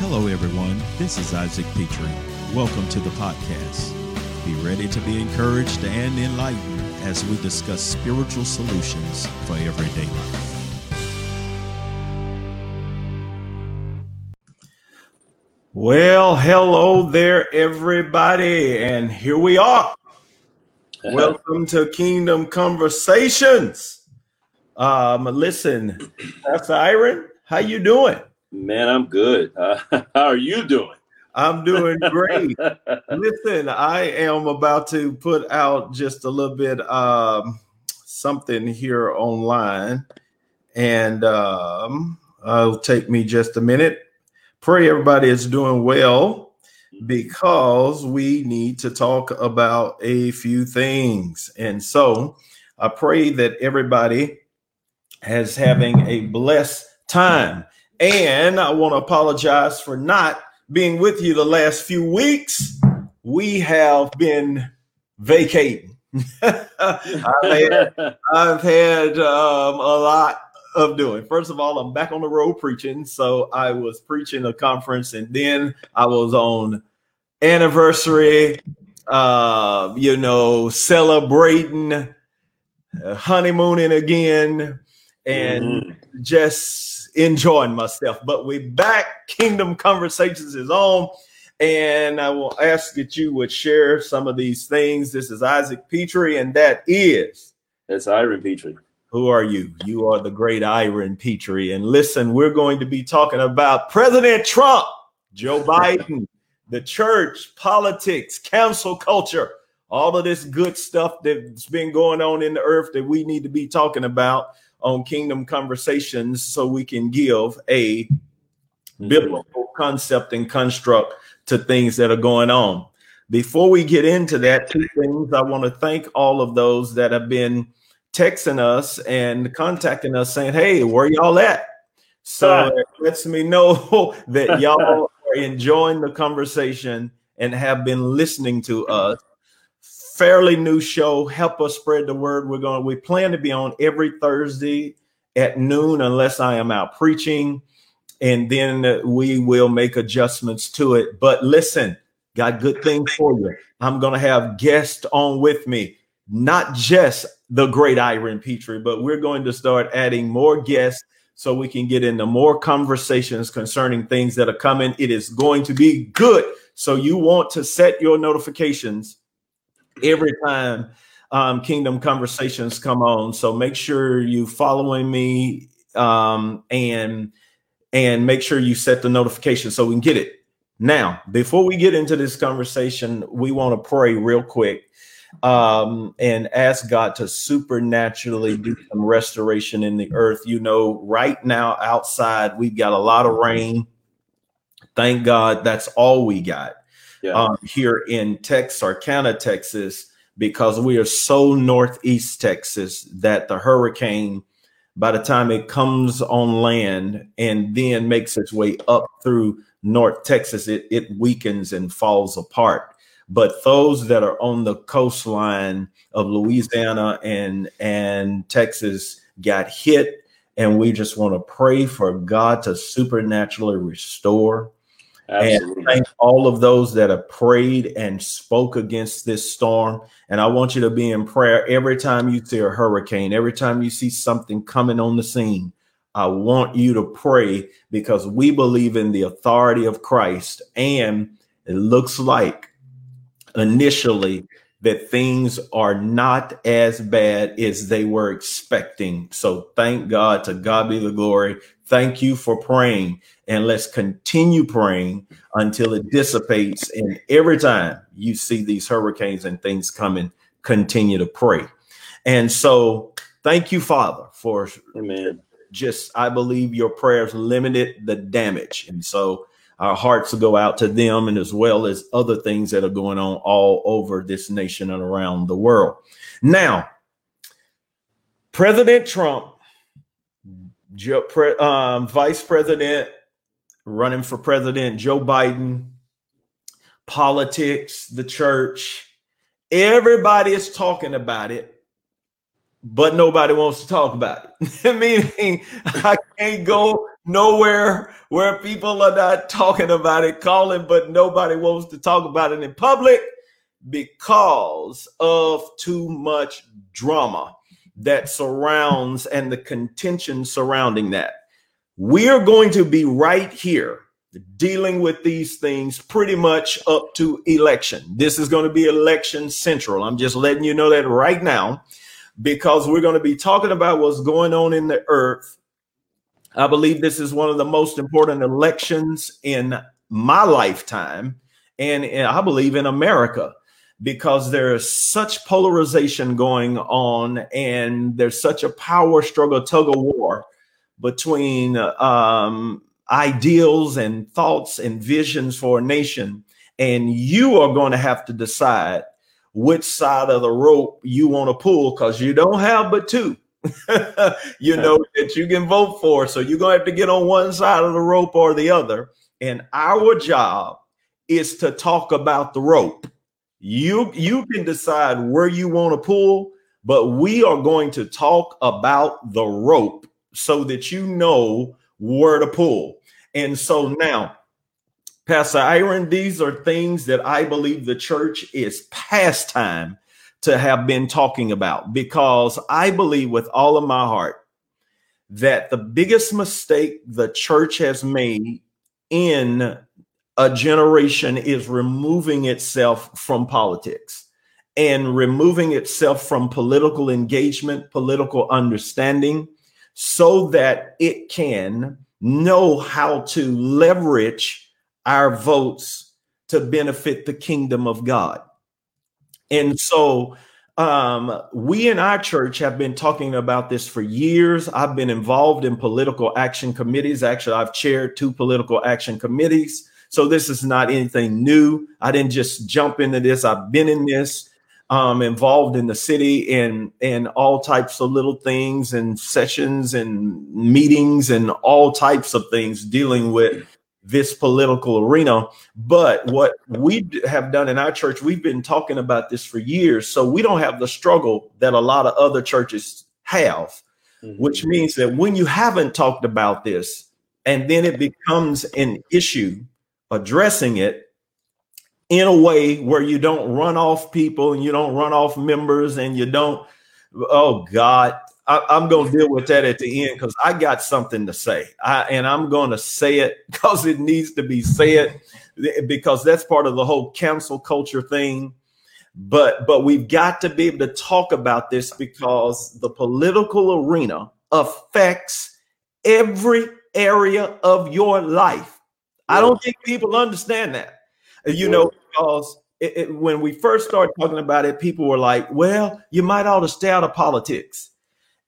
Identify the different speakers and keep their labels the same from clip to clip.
Speaker 1: Hello, everyone. This is Isaac Petrie. Welcome to the podcast. Be ready to be encouraged and enlightened as we discuss spiritual solutions for everyday life.
Speaker 2: Well, hello there, everybody, and here we are. Welcome to Kingdom Conversations. Um, listen, Pastor Iron, how you doing?
Speaker 3: Man, I'm good. Uh, how are you doing?
Speaker 2: I'm doing great. listen, I am about to put out just a little bit um, something here online, and um, it'll take me just a minute. Pray everybody is doing well because we need to talk about a few things. And so I pray that everybody has having a blessed time. And I want to apologize for not being with you the last few weeks. We have been vacating. I've had, I've had um, a lot of doing. First of all, I'm back on the road preaching. So I was preaching a conference and then I was on anniversary, uh, you know, celebrating, uh, honeymooning again, and mm-hmm. just enjoying myself. But we back. Kingdom Conversations is on. And I will ask that you would share some of these things. This is Isaac Petrie, and that is.
Speaker 3: That's Iron Petrie.
Speaker 2: Who are you? You are the great Iron Petrie. And listen, we're going to be talking about President Trump, Joe Biden, the church, politics, cancel culture, all of this good stuff that's been going on in the earth that we need to be talking about on Kingdom Conversations so we can give a mm-hmm. biblical concept and construct to things that are going on. Before we get into that, two things I want to thank all of those that have been texting us and contacting us saying, Hey, where y'all at? So it lets me know that y'all are enjoying the conversation and have been listening to us. Fairly new show. Help us spread the word. We're going, we plan to be on every Thursday at noon, unless I am out preaching. And then we will make adjustments to it. But listen, got good things for you. I'm going to have guests on with me, not just the great Iron Petrie, but we're going to start adding more guests so we can get into more conversations concerning things that are coming. It is going to be good. So you want to set your notifications every time um, Kingdom Conversations come on. So make sure you following me um, and and make sure you set the notification so we can get it. Now, before we get into this conversation, we want to pray real quick um, and ask God to supernaturally do some restoration in the earth. You know, right now outside, we've got a lot of rain. Thank God that's all we got yeah. um, here in Texarkana, Texas, because we are so northeast Texas that the hurricane, by the time it comes on land and then makes its way up through North Texas, it, it weakens and falls apart but those that are on the coastline of Louisiana and and Texas got hit and we just want to pray for God to supernaturally restore Absolutely. and thank all of those that have prayed and spoke against this storm and I want you to be in prayer every time you see a hurricane every time you see something coming on the scene I want you to pray because we believe in the authority of Christ and it looks like initially that things are not as bad as they were expecting. So thank God to God be the glory. Thank you for praying and let's continue praying until it dissipates. And every time you see these hurricanes and things coming, continue to pray. And so thank you, Father, for Amen. just, I believe your prayers limited the damage. And so our hearts go out to them and as well as other things that are going on all over this nation and around the world. Now, President Trump, um, Vice President running for President Joe Biden, politics, the church, everybody is talking about it but nobody wants to talk about it. Meaning, I can't go nowhere where people are not talking about it, calling, but nobody wants to talk about it in public because of too much drama that surrounds and the contention surrounding that. We're going to be right here dealing with these things pretty much up to election. This is going to be election central. I'm just letting you know that right now because we're going to be talking about what's going on in the earth. I believe this is one of the most important elections in my lifetime and I believe in America because there's such polarization going on and there's such a power struggle, tug of war between um, ideals and thoughts and visions for a nation. And you are going to have to decide which side of the rope you want to pull because you don't have but two. you know that you can vote for. So you're going to have to get on one side of the rope or the other. And our job is to talk about the rope you you can decide where you want to pull, but we are going to talk about the rope so that you know where to pull. And so now, Pastor Iron, these are things that I believe the church is past time to have been talking about because I believe with all of my heart that the biggest mistake the church has made in a generation is removing itself from politics and removing itself from political engagement, political understanding, so that it can know how to leverage our votes to benefit the kingdom of God. And so um, we in our church have been talking about this for years. I've been involved in political action committees. Actually, I've chaired two political action committees. So this is not anything new. I didn't just jump into this. I've been in this, um, involved in the city and and all types of little things and sessions and meetings and all types of things dealing with this political arena. But what we have done in our church, we've been talking about this for years. So we don't have the struggle that a lot of other churches have, mm-hmm. which means that when you haven't talked about this and then it becomes an issue addressing it in a way where you don't run off people and you don't run off members and you don't, oh God, I, am going to deal with that at the end because I got something to say. I, and I'm going to say it because it needs to be said because that's part of the whole cancel culture thing. But but we've got to be able to talk about this because the political arena affects every area of your life. I don't think people understand that. You know, because it, it, when we first started talking about it, people were like, "Well, you might ought to stay out of politics,"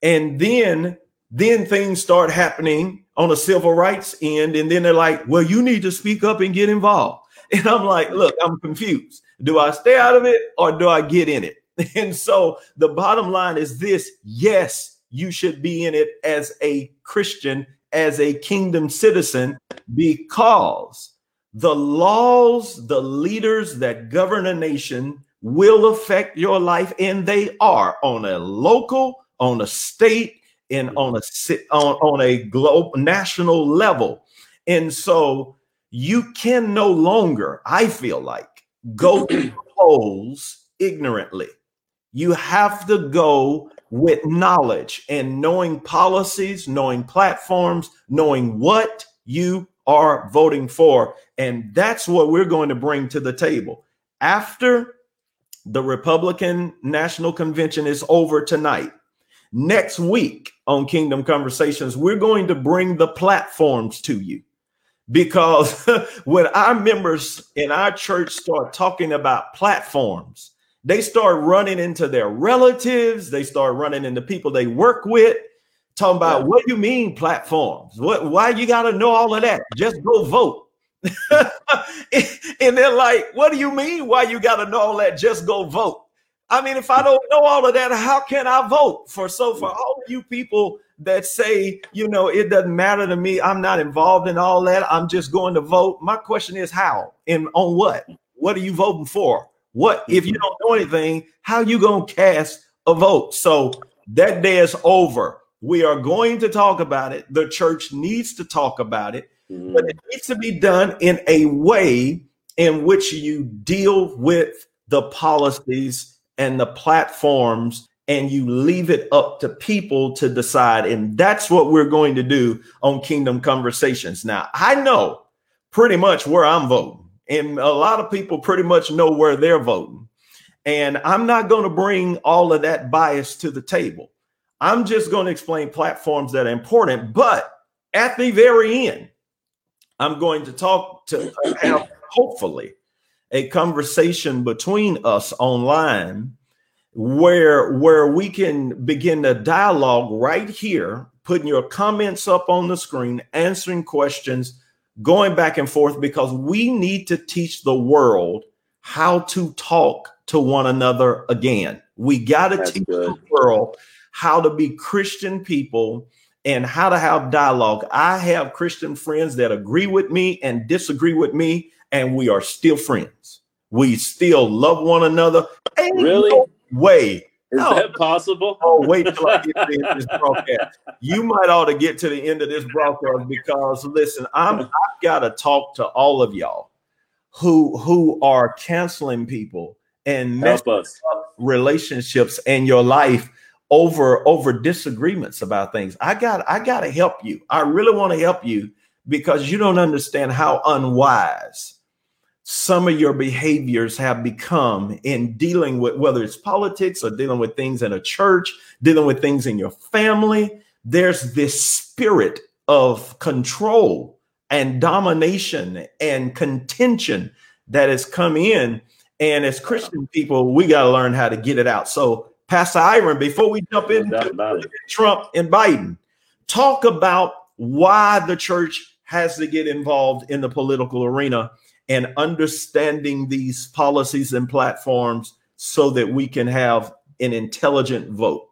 Speaker 2: and then then things start happening on a civil rights end, and then they're like, "Well, you need to speak up and get involved." And I'm like, "Look, I'm confused. Do I stay out of it or do I get in it?" And so the bottom line is this: Yes, you should be in it as a Christian as a kingdom citizen because the laws, the leaders that govern a nation will affect your life, and they are on a local, on a state, and on a on, on a global national level. And so you can no longer, I feel like, go to polls ignorantly. You have to go with knowledge and knowing policies, knowing platforms, knowing what you are voting for. And that's what we're going to bring to the table. After the Republican National Convention is over tonight, next week on Kingdom Conversations, we're going to bring the platforms to you. Because when our members in our church start talking about platforms, they start running into their relatives, they start running into people they work with, talking about what do you mean platforms? What why you gotta know all of that? Just go vote. and they're like, what do you mean? Why you gotta know all that? Just go vote. I mean, if I don't know all of that, how can I vote? For so for all of you people that say, you know, it doesn't matter to me, I'm not involved in all that, I'm just going to vote. My question is how and on what? What are you voting for? What mm-hmm. if you don't know anything? How you gonna cast a vote? So that day is over. We are going to talk about it. The church needs to talk about it,
Speaker 3: Mhm.
Speaker 2: but it needs to be done in a way in which you deal with the policies and the platforms and you leave it up to people to decide. And that's what we're going to do on Kingdom Conversations. Now, I know pretty much where I'm voting, and a lot of people pretty much know where they're voting. And I'm not going to bring all of that bias to the table. I'm just going to explain platforms that are important. But at the very end, I'm going to talk to have hopefully a conversation between us online where where we can begin a dialogue right here putting your comments up on the screen answering questions going back and forth because we need to teach the world how to talk to one another again we got to teach
Speaker 3: good.
Speaker 2: the world how to be christian people and how to have dialogue i have christian friends that agree with me and disagree with me and we are still friends we still love one another Ain't
Speaker 3: Really?
Speaker 2: no way
Speaker 3: Is
Speaker 2: No.
Speaker 3: that possible?
Speaker 2: Oh, wait till I get to the end of this broadcast. You might ought to get to the end of this broadcast because listen, I'm I've got to talk to all of y'all who who are canceling people and messing up relationships in your life over over disagreements about things. I got I got to help you. I really want to help you because you don't understand how unwise some of your behaviors have become in dealing with whether it's politics or dealing with things in a church, dealing with things in your family. There's this spirit of control and domination and contention that has come in. And as Christian people, we got to learn how to get it out. So, Pastor Iron, before we jump
Speaker 3: No
Speaker 2: into
Speaker 3: doubt about it.
Speaker 2: Trump and Biden. Talk about why the church has to get involved in the political arena and understanding these policies and platforms so that we can have an intelligent vote.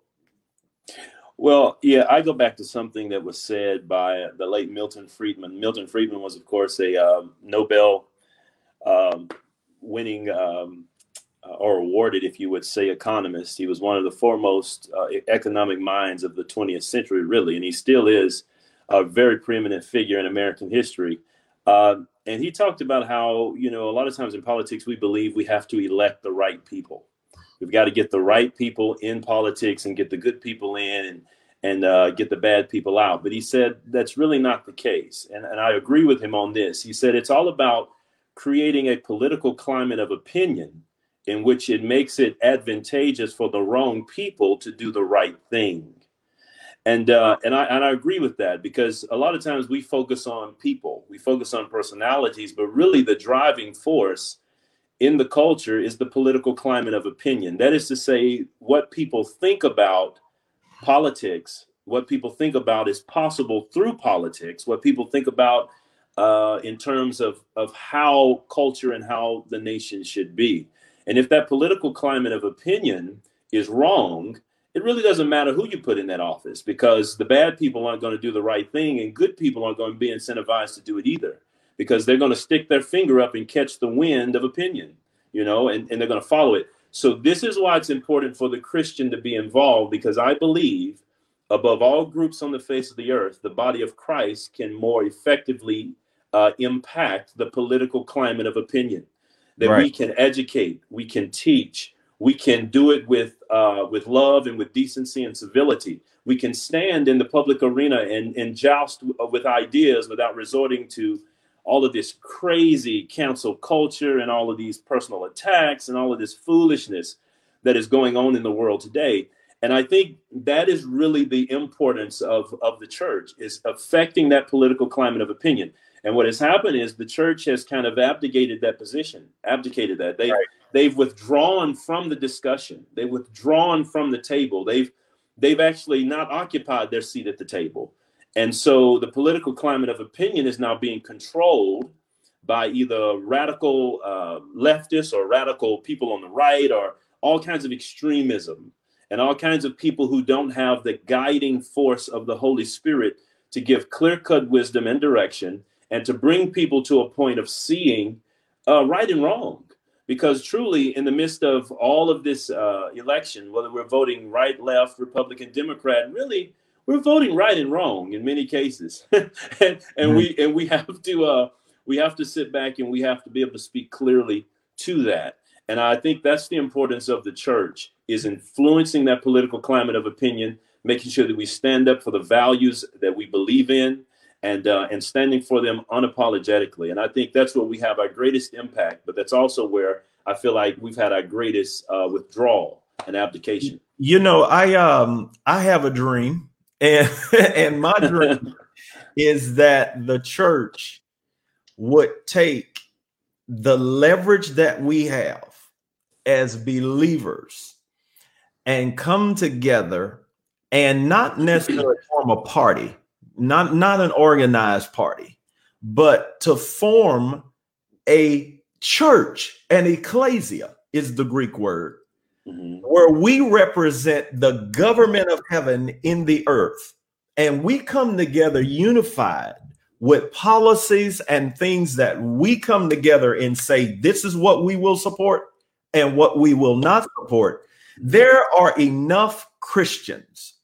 Speaker 3: Well, yeah, I go back to something that was said by the late Milton Friedman. Milton Friedman was, of course, a um, Nobel um, winning um, or awarded, if you would say, economist. He was one of the foremost uh, economic minds of the 20th century, really, and he still is a very preeminent figure in American history. Uh, and he talked about how, you know, a lot of times in politics, we believe we have to elect the right people. We've got to get the right people in politics and get the good people in and and uh, get the bad people out. But he said that's really not the case. And, and I agree with him on this. He said it's all about creating a political climate of opinion in which it makes it advantageous for the wrong people to do the right thing. And uh, and I and I agree with that because a lot of times we focus on people, we focus on personalities, but really the driving force in the culture is the political climate of opinion. That is to say, what people think about politics, what people think about is possible through politics, what people think about uh, in terms of, of how culture and how the nation should be. And if that political climate of opinion is wrong, it really doesn't matter who you put in that office because the bad people aren't going to do the right thing and good people aren't going to be incentivized to do it either because they're going to stick their finger up and catch the wind of opinion, you know, and, and they're going to follow it. So this is why it's important for the Christian to be involved because I believe above all groups on the face of the earth, the body of Christ can more effectively uh, impact the political climate of opinion. That we can educate, we can teach, we can do it with uh, with love and with decency and civility. We can stand in the public arena and, and joust with ideas without resorting to all of this crazy cancel culture and all of these personal attacks and all of this foolishness that is going on in the world today. And I think that is really the importance of, of the church is affecting that political climate of opinion. And what has happened is the church has kind of abdicated that position, abdicated that. They
Speaker 2: Right.
Speaker 3: they've withdrawn from the discussion. They've withdrawn from the table. They've they've actually not occupied their seat at the table. And so the political climate of opinion is now being controlled by either radical uh, leftists or radical people on the right or all kinds of extremism and all kinds of people who don't have the guiding force of the Holy Spirit to give clear cut wisdom and direction and to bring people to a point of seeing uh, right and wrong. Because truly, in the midst of all of this uh, election, whether we're voting right, left, Republican, Democrat, really, we're voting right and wrong in many cases, and, and mm-hmm. we and we have to uh, we have to sit back and we have to be able to speak clearly to that. And I think that's the importance of the church is influencing that political climate of opinion, making sure that we stand up for the values that we believe in, and uh, and standing for them unapologetically. And I think that's where we have our greatest impact. But that's also where I feel like we've had our greatest uh, withdrawal and abdication.
Speaker 2: You know, I um I have a dream, and and my dream is that the church would take the leverage that we have as believers and come together and not necessarily form a party, not not an organized party, but to form a church, an ecclesia is the Greek word, mm-hmm. where we represent the government of heaven in the earth. And we come together unified with policies and things that we come together and say, this is what we will support and what we will not support. There are enough Christians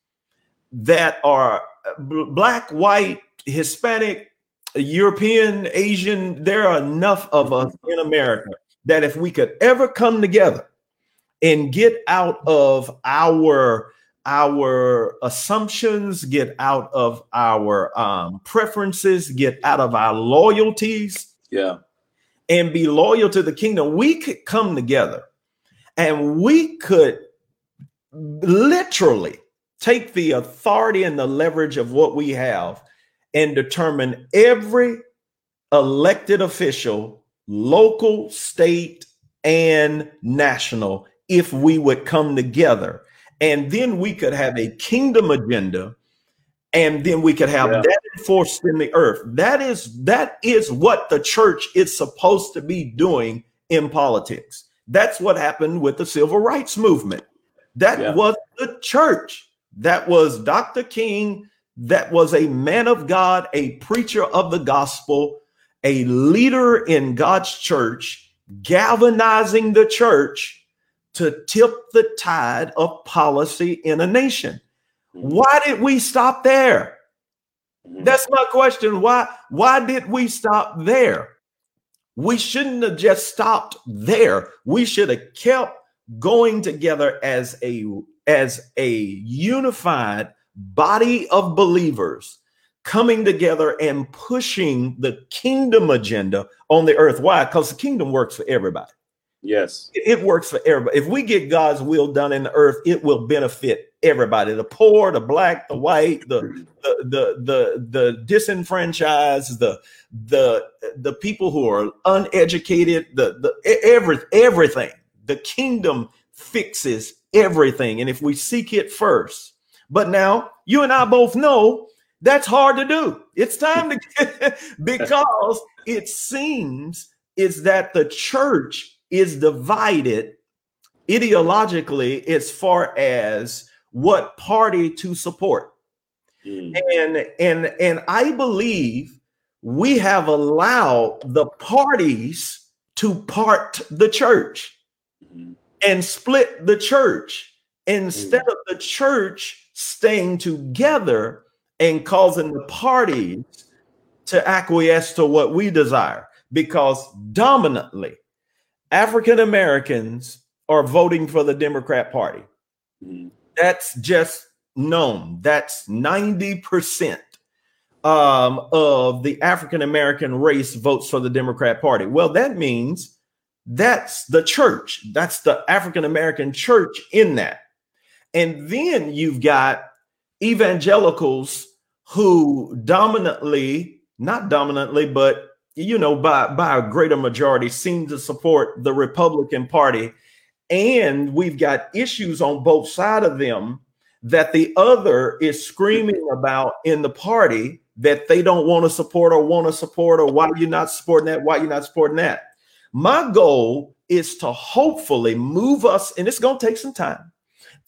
Speaker 2: that are black, white, Hispanic, European, Asian, there are enough of us in America that if we could ever come together and get out of our our assumptions, get out of our um, preferences, get out of our loyalties,
Speaker 3: yeah,
Speaker 2: and be loyal to the kingdom, we could come together and we could literally take the authority and the leverage of what we have and determine every elected official, local, state, and national, if we would come together. And then we could have a kingdom agenda and then we could have yeah. that enforced in the earth. That is that is what the church is supposed to be doing in politics. That's what happened with the civil rights movement. That yeah. was the church. That was Dr. King that was a man of God, a preacher of the gospel, a leader in God's church, galvanizing the church to tip the tide of policy in a nation. Why did we stop there? Mm-hmm. That's my question. Why why did we stop there? We shouldn't have just stopped there. We should have kept going together as a as a unified body of believers coming together and pushing the kingdom agenda on the earth. Why? Because the kingdom works for everybody.
Speaker 3: Yes.
Speaker 2: It works for everybody. If we get God's will done in the earth, it will benefit everybody the poor, the black, the white, the the the the, the disenfranchised, the the the people who are uneducated, the the every, everything. The kingdom fixes everything. And if we seek it first, but now you and I both know that's hard to do. It's time to get because it seems is that the church is divided ideologically as far as what party to support. Mm. And and and I believe we have allowed the parties to part the church mm. And split the church instead mm. of the church staying together and causing the parties to acquiesce to what we desire because dominantly African Americans are voting for the Democrat Party. Mm-hmm. That's just known. That's 90% um, of the African American race votes for the Democrat Party. Well, that means that's the church, that's the African American church in that. And then you've got evangelicals who dominantly, not dominantly, but you know, by by a greater majority, seem to support the Republican Party. And we've got issues on both sides of them that the other is screaming about in the party that they don't want to support or want to support, or why you're not supporting that, why you're not supporting that. My goal is to hopefully move us, and it's going to take some time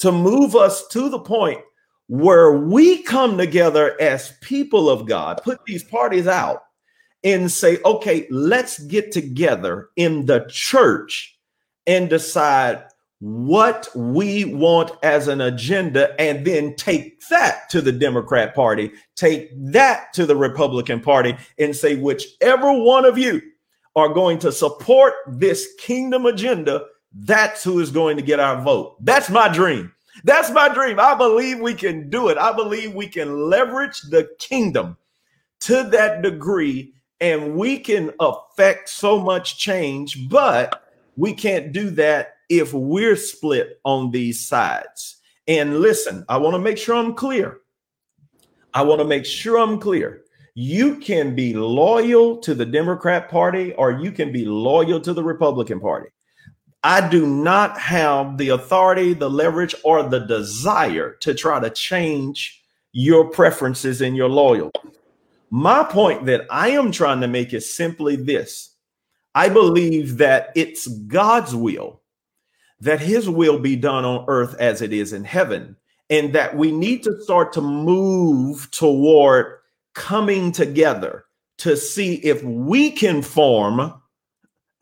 Speaker 2: to move us to the point where we come together as people of God, put these parties out, and say, okay, let's get together in the church and decide what we want as an agenda and then take that to the Democrat Party, take that to the Republican Party, and say, whichever one of you are going to support this kingdom agenda, that's who is going to get our vote. That's my dream. That's my dream. I believe we can do it. I believe we can leverage the kingdom to that degree and we can affect so much change, but we can't do that if we're split on these sides. And listen, I want to make sure I'm clear. I want to make sure I'm clear. You can be loyal to the Democrat Party or you can be loyal to the Republican Party. I do not have the authority, the leverage, or the desire to try to change your preferences and your loyalty. My point that I am trying to make is simply this I believe that it's God's will that his will be done on earth as it is in heaven, and that we need to start to move toward coming together to see if we can form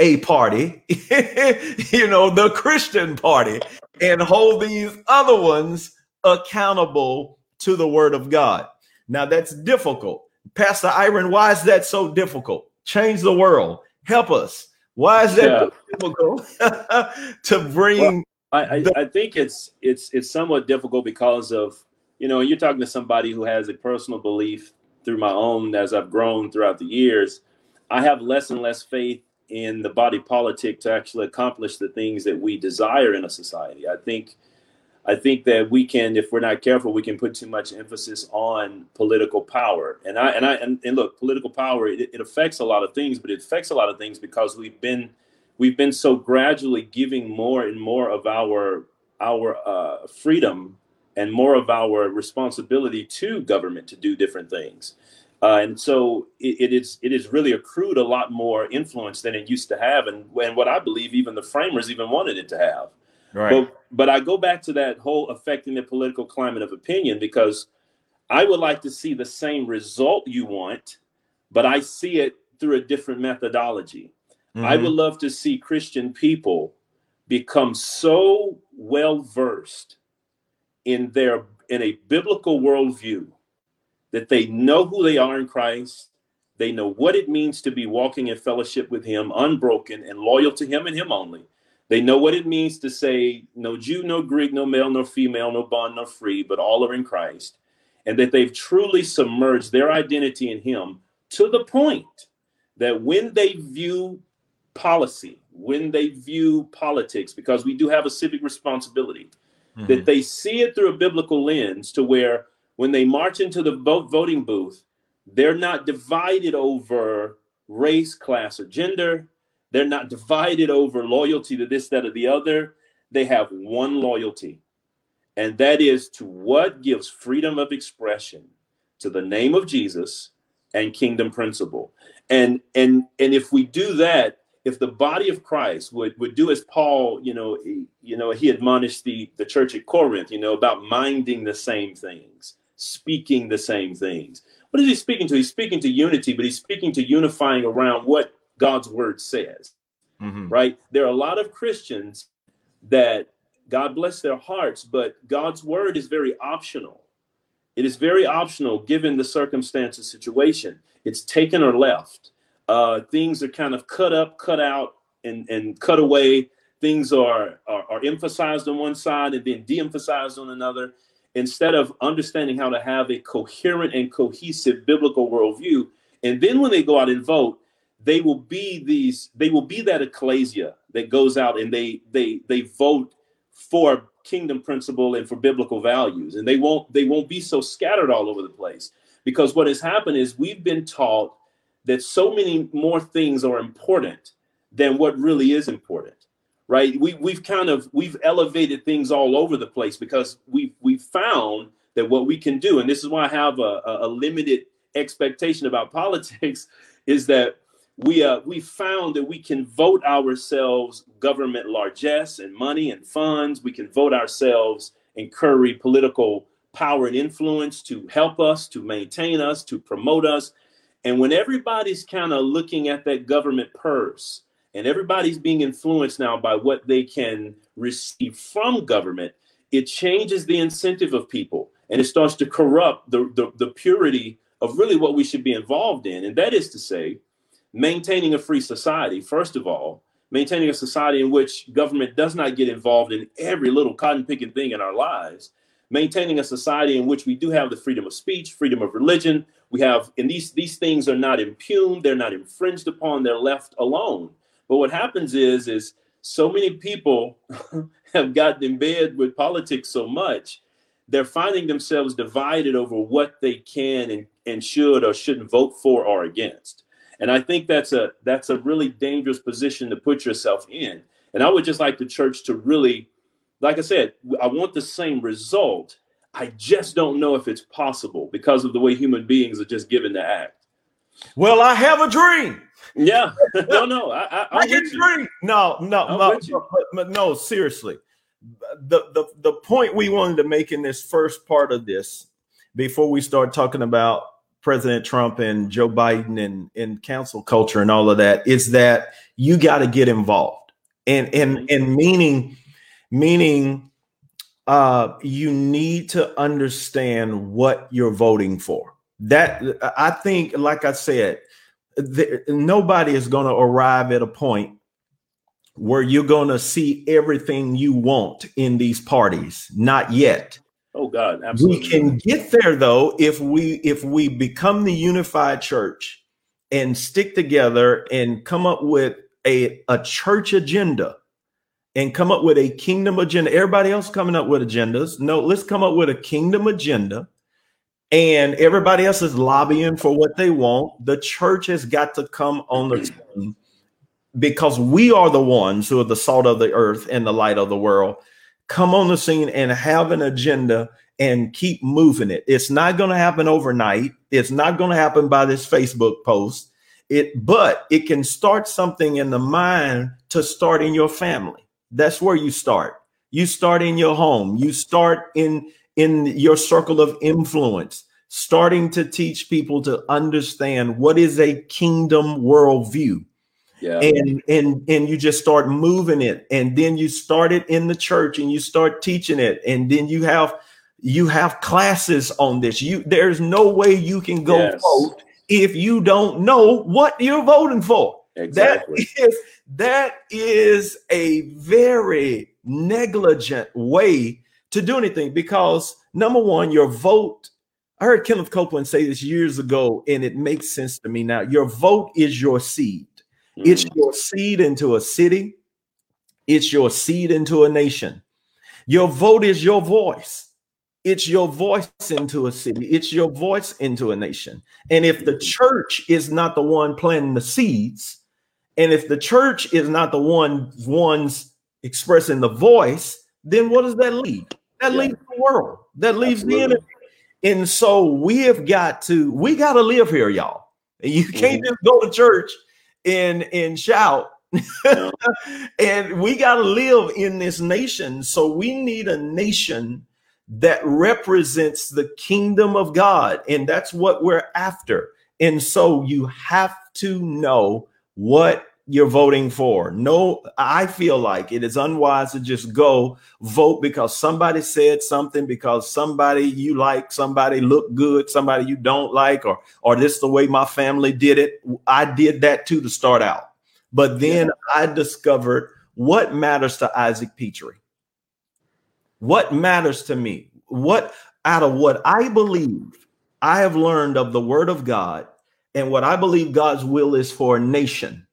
Speaker 2: a party, you know, the Christian party, and hold these other ones accountable to the word of God. Now that's difficult. Pastor Iron, why is that so difficult? Change the world. Help us. Why is that yeah. difficult to bring?
Speaker 3: Well, I, I, I think it's it's it's somewhat difficult because of you know you're talking to somebody who has a personal belief through my own as I've grown throughout the years. I have less and less faith in the body politic to actually accomplish the things that we desire in a society. I think I think that we can, if we're not careful, we can put too much emphasis on political power. And I and I and, and look, political power it, it, affects a lot of things, but it affects a lot of things because we've been we've been so gradually giving more and more of our our uh, freedom and more of our responsibility to government to do different things. Uh, and so it, it is it is really accrued a lot more influence than it used to have, and, and what I believe even the framers even wanted it to have. Right. But but I go back to that whole affecting the political climate of opinion because I would like to see the same result you want, but I see it through a different methodology. Mm-hmm. I would love to see Christian people become so well versed in their in a biblical worldview that they know who they are in Christ, they know what it means to be walking in fellowship with Him, unbroken and loyal to Him and Him only. They know what it means to say, no Jew, no Greek, no male, no female, no bond, no free, but all are in Christ. And that they've truly submerged their identity in Him to the point that when they view policy, when they view politics, because we do have a civic responsibility, mm-hmm. that they see it through a biblical lens to where when they march into the vote voting booth, they're not divided over race, class, or gender. They're not divided over loyalty to this, that, or the other. They have one loyalty, and that is to what gives freedom of expression to the name of Jesus and kingdom principle. And and and if we do that, if the body of Christ would would do as Paul, you know, he, you know, he admonished the the church at Corinth, you know, about minding the same things, speaking the same things. What is he speaking to? He's speaking to unity, but he's speaking to unifying around what God's word says, mm-hmm. right? There are a lot of Christians that God bless their hearts, but God's word is very optional. It is very optional given the circumstances situation. It's taken or left. Uh, things are kind of cut up, cut out, and, and cut away. Things are, are, are emphasized on one side and then de-emphasized on another. Instead of understanding how to have a coherent and cohesive biblical worldview, and then when they go out and vote, they will be these they will be that ecclesia that goes out and they they they vote for kingdom principle and for biblical values and they won't they won't be so scattered all over the place because what has happened is we've been taught that so many more things are important than what really is important right we, we've kind of we've elevated things all over the place because we've we've found that what we can do and this is why i have a, a limited expectation about politics is that we uh, we found that we can vote ourselves government largesse and money and funds. We can vote ourselves and curry political power and influence to help us, to maintain us, to promote us. And when everybody's kind of looking at that government purse and everybody's being influenced now by what they can receive from government, it changes the incentive of people and it starts to corrupt the, the, the purity of really what we should be involved in. And that is to say, maintaining a free society, first of all, maintaining a society in which government does not get involved in every little cotton picking thing in our lives, maintaining a society in which we do have the freedom of speech, freedom of religion. We have, and these, these things are not impugned, they're not infringed upon, they're left alone. But what happens is, is so many people have gotten in bed with politics so much, they're finding themselves divided over what they can and, and should or shouldn't vote for or against. And I think that's a that's a really dangerous position to put yourself in. And I would just like the church to really, like I said, I want the same result. I just don't know if it's possible because of the way human beings are just given to act.
Speaker 2: Well, I have a dream.
Speaker 3: Yeah. no, no. I, I,
Speaker 2: I get dream. No, no, no,
Speaker 3: with you.
Speaker 2: but, but no, seriously. The, the the point we wanted to make in this first part of this, before we start talking about President Trump and Joe Biden and, and cancel culture and all of that, is that you got to get involved. And and and meaning meaning uh you need to understand what you're voting for. That I think, like I said, nobody is going to arrive at a point where you're going to see everything you want in these parties. Not yet.
Speaker 3: Oh God, absolutely.
Speaker 2: We can get there though if we if we become the unified church and stick together and come up with a a church agenda and come up with a kingdom agenda. Everybody else coming up with agendas. No, let's come up with a kingdom agenda. And everybody else is lobbying for what they want. The church has got to come on the scene because we are the ones who are the salt of the earth and the light of the world. Come on the scene and have an agenda and keep moving it. It's not going to happen overnight. It's not going to happen by this Facebook post. It, but it can start something in the mind to start in your family. That's where you start. You start in your home. You start in in your circle of influence, starting to teach people to understand what is a kingdom worldview
Speaker 3: Yeah.
Speaker 2: and and and you just start moving it and then you start it in the church and you start teaching it and then you have you have classes on this you there's no way you can go
Speaker 3: Yes.
Speaker 2: vote if you don't know what you're voting for
Speaker 3: Exactly.
Speaker 2: that is that is a very negligent way to do anything because number one your vote i heard kenneth copeland say this years ago and it makes sense to me now your vote is your seed it's
Speaker 3: Mhm.
Speaker 2: your seed into a city. It's your seed into a nation. Your vote is your voice. It's your voice into a city. It's your voice into a nation. And if the church is not the one planting the seeds, and if the church is not the one ones expressing the voice, then what does that leave? That
Speaker 3: Yeah.
Speaker 2: leaves the world. That leaves the
Speaker 3: Absolutely.
Speaker 2: enemy. And so we have got to, we got to live here, y'all. You can't
Speaker 3: Mhm.
Speaker 2: just go to church and and shout. And we got to live in this nation. So we need a nation that represents the kingdom of God. And that's what we're after. And so you have to know what you're voting for. No, I feel like it is unwise to just go vote because somebody said something, because somebody you like, somebody look good, somebody you don't like, or or this the way my family did it. I did that too to start out. But then I discovered what matters to Isaac Petrie. What matters to me? What out of what I believe I have learned of the word of God and what I believe God's will is for a nation,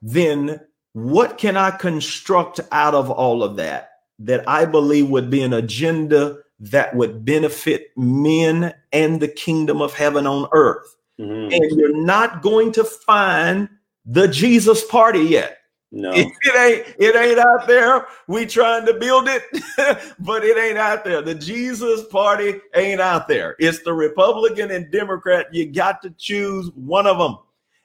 Speaker 2: then what can I construct out of all of that that I believe would be an agenda that would benefit men and the kingdom of heaven on earth?
Speaker 3: Mhm.
Speaker 2: And you're not going to find the Jesus party yet.
Speaker 3: No.
Speaker 2: It, ain't it ain't out there. We trying to build it, but it ain't out there. The Jesus party ain't out there. It's the Republican and Democrat. You got to choose one of them.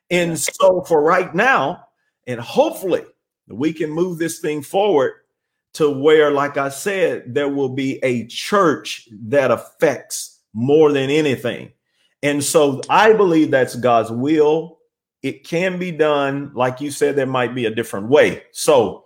Speaker 2: And so for right now, and hopefully we can move this thing forward to where, like I said, there will be a church that affects more than anything. And so I believe that's God's will It can be done, like you said, there might be a different way. So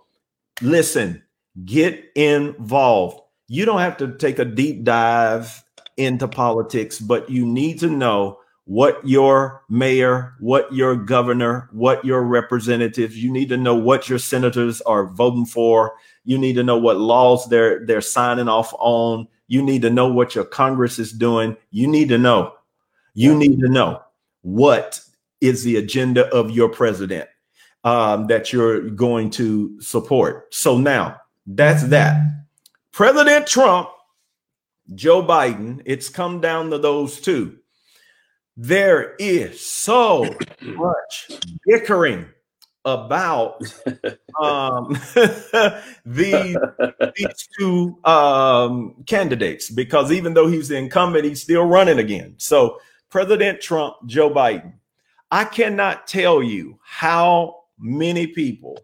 Speaker 2: listen, get involved. You don't have to take a deep dive into politics, but you need to know what your mayor, what your governor, what your representatives, you need to know what your senators are voting for. You need to know what laws they're they're signing off on. You need to know what your Congress is doing. You need to know. You need to know what is the agenda of your president um, that you're going to support. So now that's that. President Trump, Joe Biden, it's come down to those two. There is so much bickering about um, these, these two um, candidates because even though he's the incumbent, he's still running again. So, President Trump, Joe Biden, I cannot tell you how many people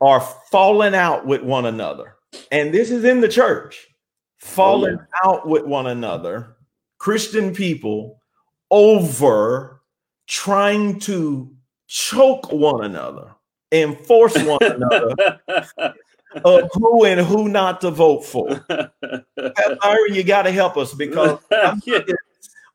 Speaker 2: are falling out with one another. And this is in the church, falling oh, yeah. out with one another, Christian people over trying to choke one another and force one another of who and who not to vote for. Byron, you got to help us because I'm as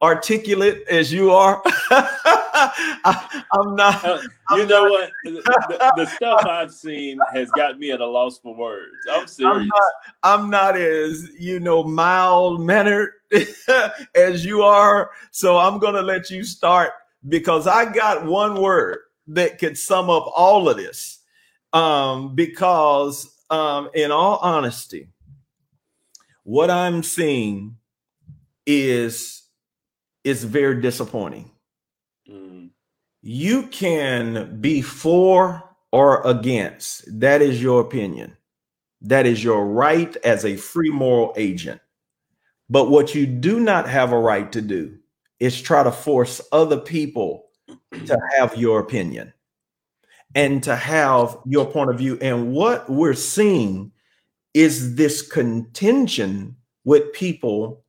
Speaker 2: articulate as you are. I, am not.
Speaker 3: Uh, you
Speaker 2: I'm
Speaker 3: know not, what? The, the, stuff I've seen has got me at a loss for words. I'm serious.
Speaker 2: I'm not, I'm not as you know mild mannered as you are. So I'm going to let you start because I got one word that could sum up all of this. Um, because, um, in all honesty, what I'm seeing is is very disappointing. Mm. You can be for or against. That is your opinion. That is your right as a free moral agent. But what you do not have a right to do is try to force other people to have your opinion and to have your point of view. And what we're seeing is this contention with people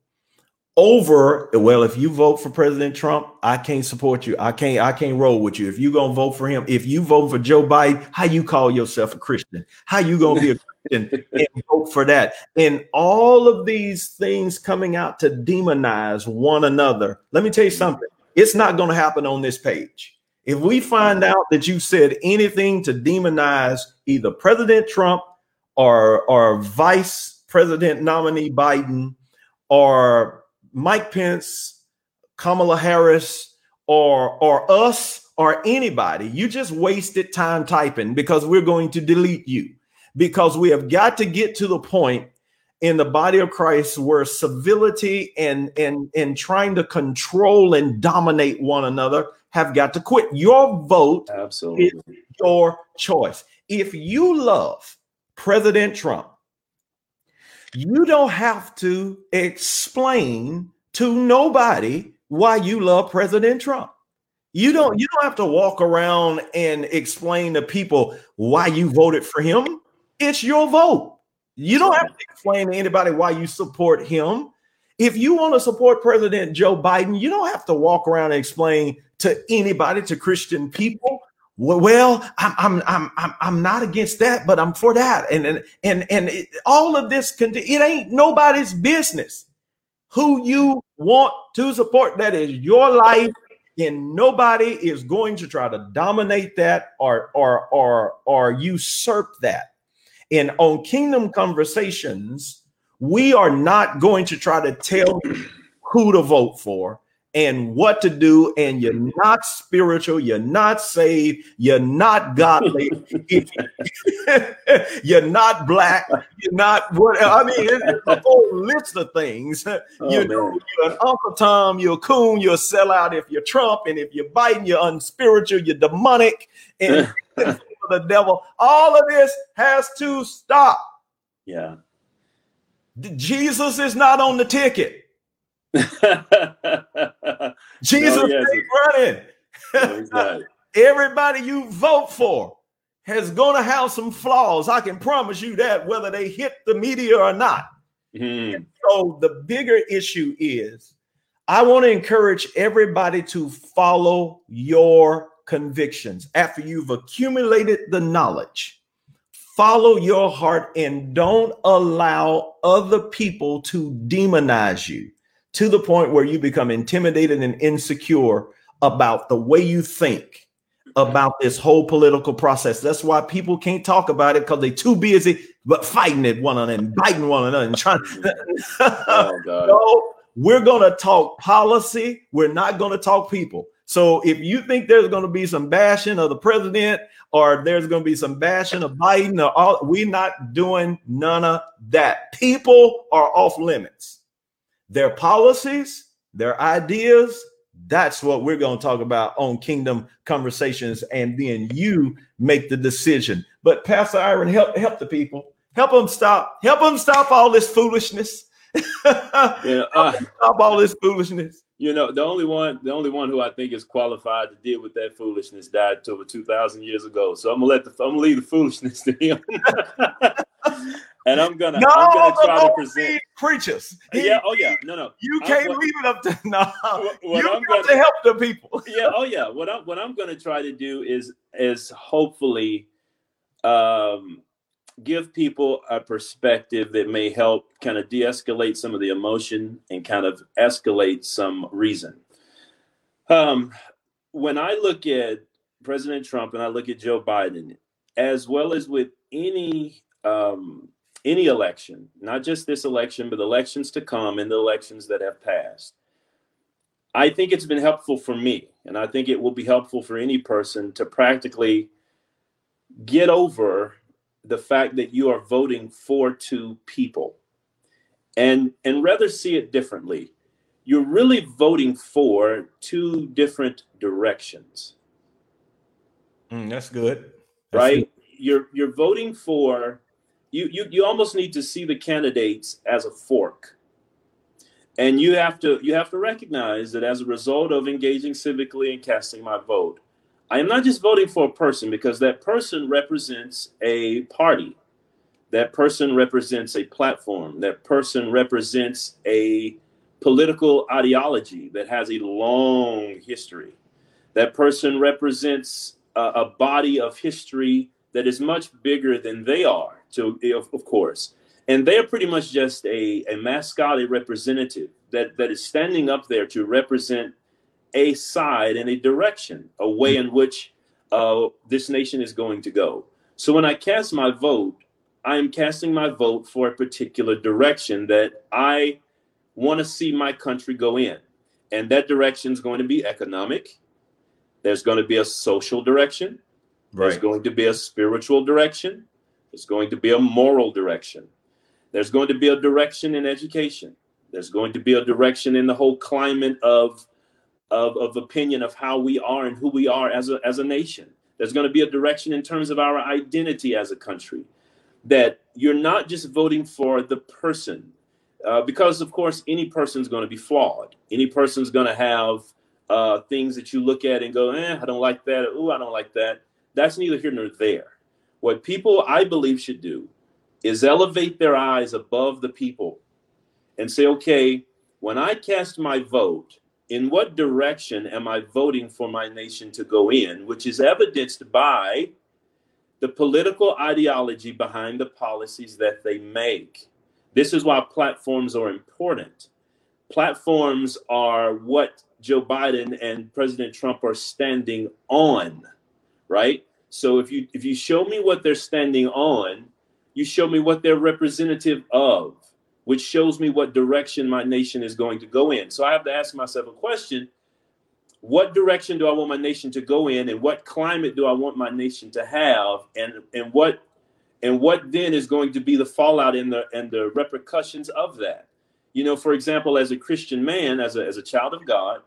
Speaker 2: over well if you vote for president trump i can't support you. I can't i can't roll with you. If you're gonna vote for him if you vote for joe biden how you call yourself a christian? How you gonna be a christian and vote for that? And all of these things coming out to demonize one another. Let me tell you something. It's not going to happen on this page. If we find out that you said anything to demonize either President Trump or, or Vice President nominee Biden or Mike Pence, Kamala Harris, or, or us or anybody, you just wasted time typing because we're going to delete you because we have got to get to the point in the body of Christ where civility and and and trying to control and dominate one another have got to quit. Your vote
Speaker 3: Absolutely. is
Speaker 2: your choice. If you love President Trump, you don't have to explain to nobody why you love President Trump. You don't you don't have to walk around and explain to people why you voted for him. It's your vote. You don't have to explain to anybody why you support him. If you want to support President Joe Biden, you don't have to walk around and explain to anybody, to Christian people. Well, I'm I'm I'm I'm, not against that, but I'm for that. And and and and it, all of this can it ain't nobody's business who you want to support. That is your life, and nobody is going to try to dominate that or or or or usurp that. And on Kingdom Conversations, we are not going to try to tell who to vote for and what to do, and you're mm-hmm. not spiritual, you're not saved, you're not godly, you're not black, you're not what I mean, it's a whole list of things. Oh, you know, man. you're an Uncle Tom, you're a coon, you're a sellout if you're Trump, and if you're Biden, you're unspiritual, you're demonic, and the devil. All of this has to stop.
Speaker 3: Yeah.
Speaker 2: Jesus is not on the ticket. Jesus no, ain't running. No, Everybody you vote for has going to have some flaws. I can promise you that, whether they hit the media or not. Mm. So the bigger issue is I want to encourage everybody to follow your convictions, after you've accumulated the knowledge, follow your heart and don't allow other people to demonize you to the point where you become intimidated and insecure about the way you think about this whole political process. That's why people can't talk about it because they're too busy but fighting at one another and biting one another and trying. oh, God. no, we're going to talk policy. We're not going to talk people. So if you think there's going to be some bashing of the president or there's going to be some bashing of Biden or all, we're not doing none of that. People are off limits. Their policies, their ideas, that's what we're going to talk about on Kingdom Conversations, and then you make the decision. But Pastor Iron, help help the people, help them stop, help them stop all this foolishness. yeah, uh, stop all this foolishness.
Speaker 3: You know, the only one, the only one who I think is qualified to deal with that foolishness died over two thousand years ago. So I'm gonna let the I'm gonna leave the foolishness to him. and I'm gonna, no, I'm gonna try to present
Speaker 2: preachers.
Speaker 3: He, yeah, oh yeah, no, no.
Speaker 2: You can't leave it up to no. What, what you I'm got gonna, to help the people.
Speaker 3: yeah, oh yeah. What I'm what I'm gonna try to do is is hopefully um give people a perspective that may help kind of de-escalate some of the emotion and kind of escalate some reason. Um, when I look at President Trump and I look at Joe Biden, as well as with any um, any election, not just this election, but elections to come and the elections that have passed, I think it's been helpful for me, and I think it will be helpful for any person to practically get over the fact that you are voting for two people. And and rather see it differently you're really voting for two different directions.
Speaker 2: Mm, that's good.
Speaker 3: That's right? good. you're you're voting for you, you you almost need to see the candidates as a fork. And you have to you have to recognize that as a result of engaging civically and casting my vote I am not just voting for a person because that person represents a party. That person represents a platform. That person represents a political ideology that has a long history. That person represents a, a body of history that is much bigger than they are, to, of, of course. And they're pretty much just a, a mascot, a representative that, that is standing up there to represent a side and a direction, a way in which uh, this nation is going to go. So when I cast my vote, I am casting my vote for a particular direction that I want to see my country go in. And that direction is going to be economic. There's going to be a social direction. Right. There's going to be a spiritual direction. There's going to be a moral direction. There's going to be a direction in education. There's going to be a direction in the whole climate of of, of opinion of how we are and who we are as a, as a nation. There's going to be a direction in terms of our identity as a country that you're not just voting for the person, uh, because of course any person's going to be flawed. Any person's going to have uh, things that you look at and go, eh, I don't like that. Oh, I don't like that. That's neither here nor there. What people, I believe, should do is elevate their eyes above the people and say, okay, when I cast my vote, in what direction am I voting for my nation to go in, which is evidenced by the political ideology behind the policies that they make. This is why platforms are important. Platforms are what Joe Biden and President Trump are standing on, right? So if you if you show me what they're standing on, you show me what they're representative of which shows me what direction my nation is going to go in. So I have to ask myself a question what direction do I want my nation to go in and what climate do I want my nation to have and and what and what then is going to be the fallout and the and the repercussions of that. You know, for example, as a Christian man, as a as a child of God,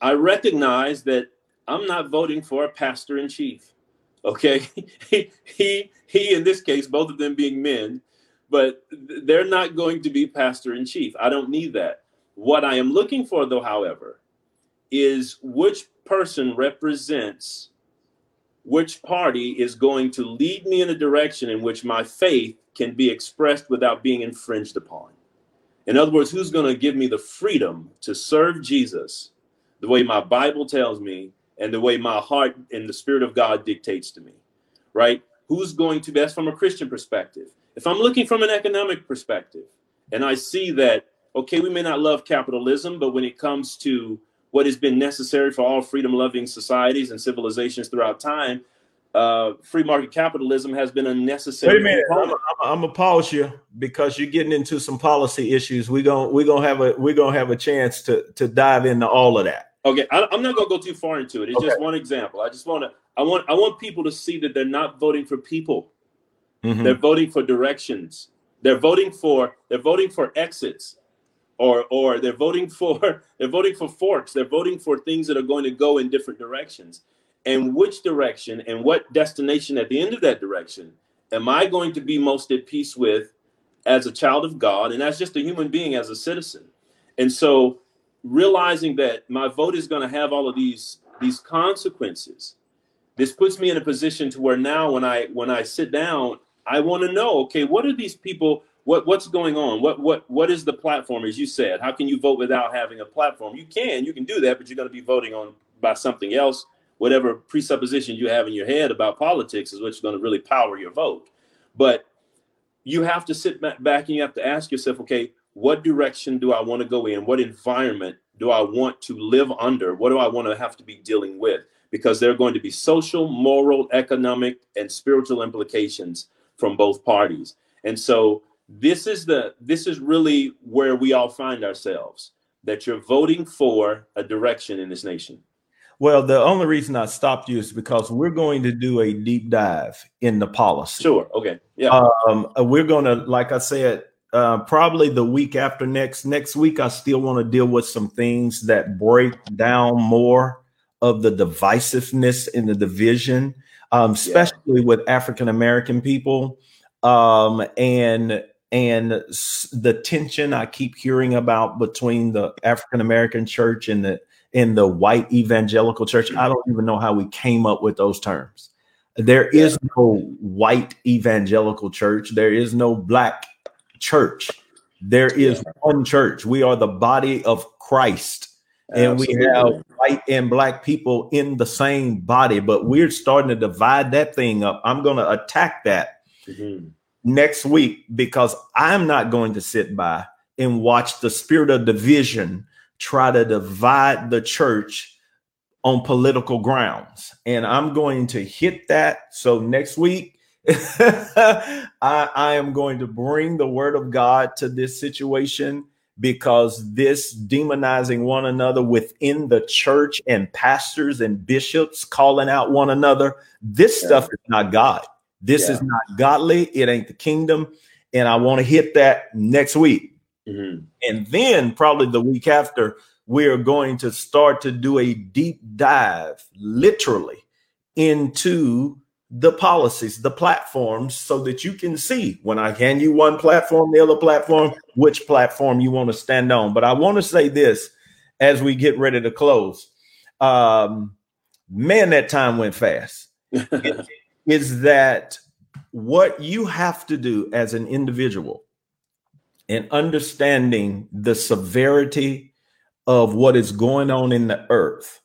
Speaker 3: I recognize that I'm not voting for a pastor in chief. Okay. he he he in this case, both of them being men, but they're not going to be pastor in chief. I don't need that. What I am looking for, though, however, is which person represents which party is going to lead me in a direction in which my faith can be expressed without being infringed upon. In other words, who's going to give me the freedom to serve Jesus the way my Bible tells me and the way my heart and the spirit of God dictates to me, right? Who's going to best from a Christian perspective? If I'm looking from an economic perspective and I see that, okay, we may not love capitalism, but when it comes to what has been necessary for all freedom loving societies and civilizations throughout time, uh, free market capitalism has been a necessary.
Speaker 2: Wait a minute, I'm, gonna pause you because you're getting into some policy issues. We're gonna we're gonna have a we're gonna have a chance to to dive into all of that.
Speaker 3: Okay, I, am not gonna go too far into it. It's okay. just one example. I just want to I want I want people to see that they're not voting for people. Mm-hmm. They're voting for directions. They're voting for they're voting for exits, or or they're voting for they're voting for forks. They're voting for things that are going to go in different directions and which direction and what destination at the end of that direction am I going to be most at peace with as a child of God and as just a human being, as a citizen. And so realizing that my vote is going to have all of these these consequences this puts me in a position to where now when i when i sit down i want to know okay what are these people what what's going on what what what is the platform as you said how can you vote without having a platform you can you can do that but you're going to be voting on by something else whatever presupposition you have in your head about politics is what's going to really power your vote. But you have to sit back and you have to ask yourself, okay, what direction do I want to go in? What environment do I want to live under? What do I want to have to be dealing with? Because there are going to be social, moral, economic, and spiritual implications from both parties. And so this is the this is really where we all find ourselves that you're voting for a direction in this nation.
Speaker 2: Well, the only reason I stopped you is because we're going to do a deep dive in the policy.
Speaker 3: Sure. Okay. Yeah.
Speaker 2: Um, we're going to, like I said, uh, probably the week after next. Next week, I still want to deal with some things that break down more of the divisiveness in the division, um, especially yeah. with African American people, um, and and the tension I keep hearing about between the African American church and the in the white evangelical church. I don't even know how we came up with those terms. There is no white evangelical church. There is no black church. There is one church. We are the body of Christ. And Absolutely. we have white and black people in the same body, but we're starting to divide that thing up. I'm going to attack that mm-hmm. next week because I'm not going to sit by and watch the spirit of division try to divide the church on political grounds. And I'm going to hit that. So next week, I, I, am going to bring the word of God to this situation because this demonizing one another within the church and pastors and bishops calling out one another, this yeah. stuff is not God. This yeah. is not godly. It ain't the kingdom. And I want to hit that next week. Mm-hmm. And then probably the week after, we are going to start to do a deep dive, literally, into the policies, the platforms, so that you can see when I hand you one platform, the other platform, which platform you want to stand on. But I want to say this as we get ready to close. Um, man, that time went fast. is that what you have to do as an individual and understanding the severity of what is going on in the earth,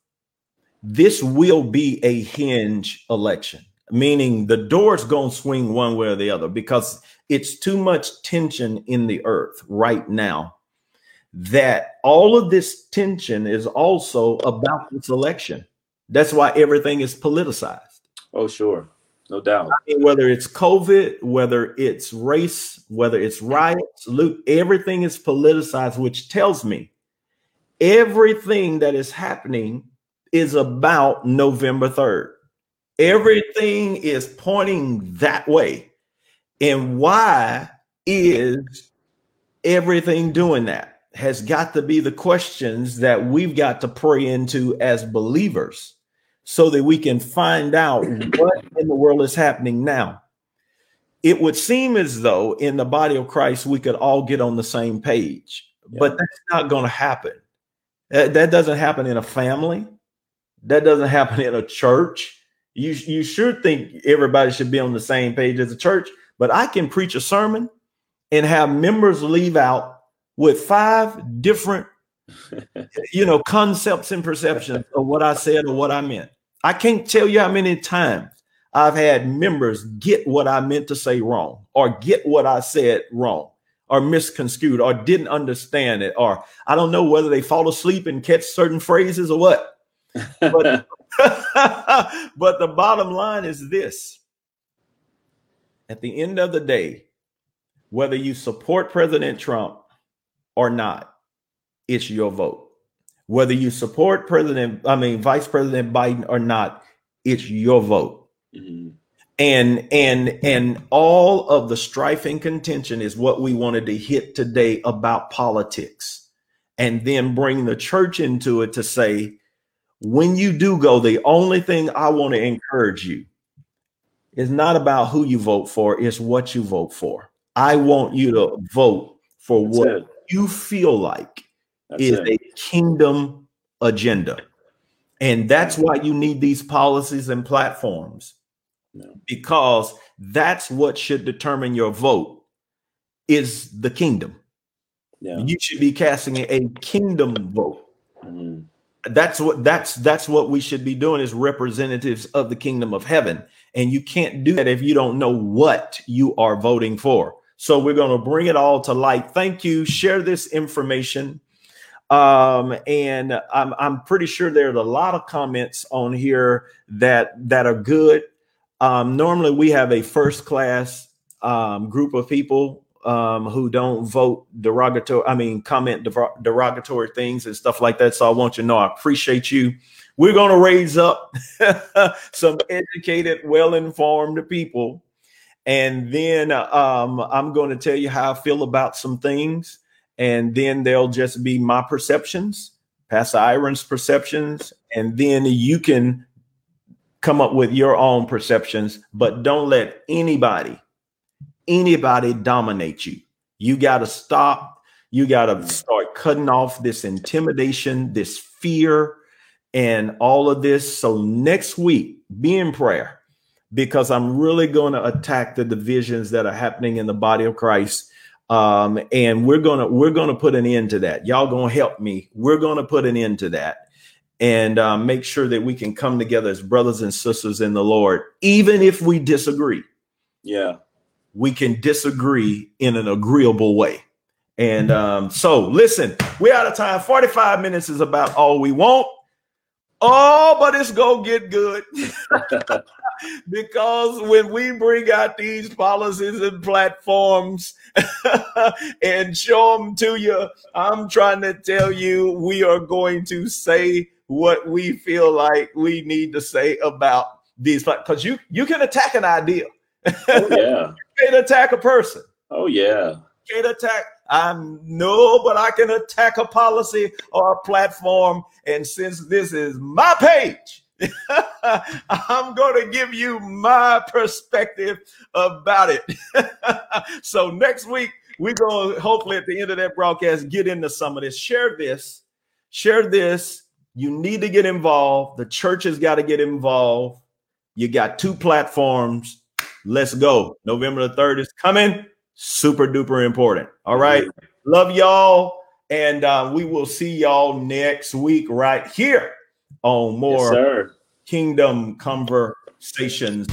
Speaker 2: this will be a hinge election, meaning the door's going to swing one way or the other because it's too much tension in the earth right now that all of this tension is also about this election. That's why everything is politicized.
Speaker 3: Oh, sure. No doubt. I
Speaker 2: mean, whether it's COVID, whether it's race, whether it's riots, loot, everything is politicized, which tells me everything that is happening is about November 3rd. Everything is pointing that way. And why is everything doing that? Has got to be the questions that we've got to pray into as believers so that we can find out what in the world is happening now. It would seem as though in the body of Christ we could all get on the same page, yeah. but that's not going to happen. That, that doesn't happen in a family. That doesn't happen in a church. You you sure think everybody should be on the same page as a church, but I can preach a sermon and have members leave out with five different you know, concepts and perceptions of what I said or what I meant. I can't tell you how many times I've had members get what I meant to say wrong or get what I said wrong or misconstrued or didn't understand it or I don't know whether they fall asleep and catch certain phrases or what. But, but the bottom line is this. At the end of the day, whether you support President Trump or not, it's your vote. Whether you support President, I mean Vice President Biden or not, it's your vote. Mm-hmm. And and and all of the strife and contention is what we wanted to hit today about politics. And then bring the church into it to say, when you do go, the only thing I want to encourage you is not about who you vote for, it's what you vote for. I want you to vote for That's what it. you feel like that's is it. a kingdom agenda. And that's why you need these policies and platforms because that's what should determine your vote is the kingdom. Yeah. You should be casting a kingdom vote. Mm-hmm. That's what that's that's what we should be doing as representatives of the kingdom of heaven. And you can't do that if you don't know what you are voting for. So we're going to bring it all to light. Thank you. Share this information. Um, and I'm, I'm pretty sure there's a lot of comments on here that that are good. Um, normally, we have a first class um, group of people um, who don't vote derogatory. I mean, comment derogatory things and stuff like that. So I want you to know I appreciate you. We're going to raise up some educated, well informed people and then um, I'm going to tell you how I feel about some things, and then they'll just be my perceptions, Pastor Iron's perceptions, and then you can come up with your own perceptions, but don't let anybody, anybody dominate you. You got to stop. You got to start cutting off this intimidation, this fear, and all of this. So next week, be in prayer because I'm really going to attack the divisions that are happening in the body of Christ. Um, and we're gonna we're gonna put an end to that. Y'all gonna help me. We're gonna put an end to that and uh, make sure that we can come together as brothers and sisters in the Lord, even if we disagree.
Speaker 3: Yeah,
Speaker 2: we can disagree in an agreeable way. And um, so, listen, we're out of time. Forty-five minutes is about all we want. Oh, but it's gonna get good. because when we bring out these policies and platforms and show them to you, I'm trying to tell you, we are going to say what we feel like we need to say about these because you you can attack an idea.
Speaker 3: Oh, yeah.
Speaker 2: you can attack a person.
Speaker 3: Oh yeah.
Speaker 2: You can attack. I know, but I can attack a policy or a platform. And since this is my page, I'm going to give you my perspective about it. so next week, we're going to hopefully at the end of that broadcast get into some of this. Share this, share this. You need to get involved. The church has got to get involved. You got two platforms. Let's go. November the 3rd is coming. Super duper important. All right. Love y'all. And uh, we will see y'all next week right here on more yes, kingdom conversations.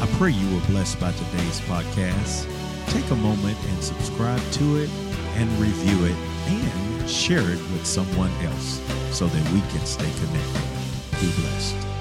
Speaker 1: I pray you were blessed by today's podcast. Take a moment and subscribe to it and review it and share it with someone else so that we can stay connected. Be blessed.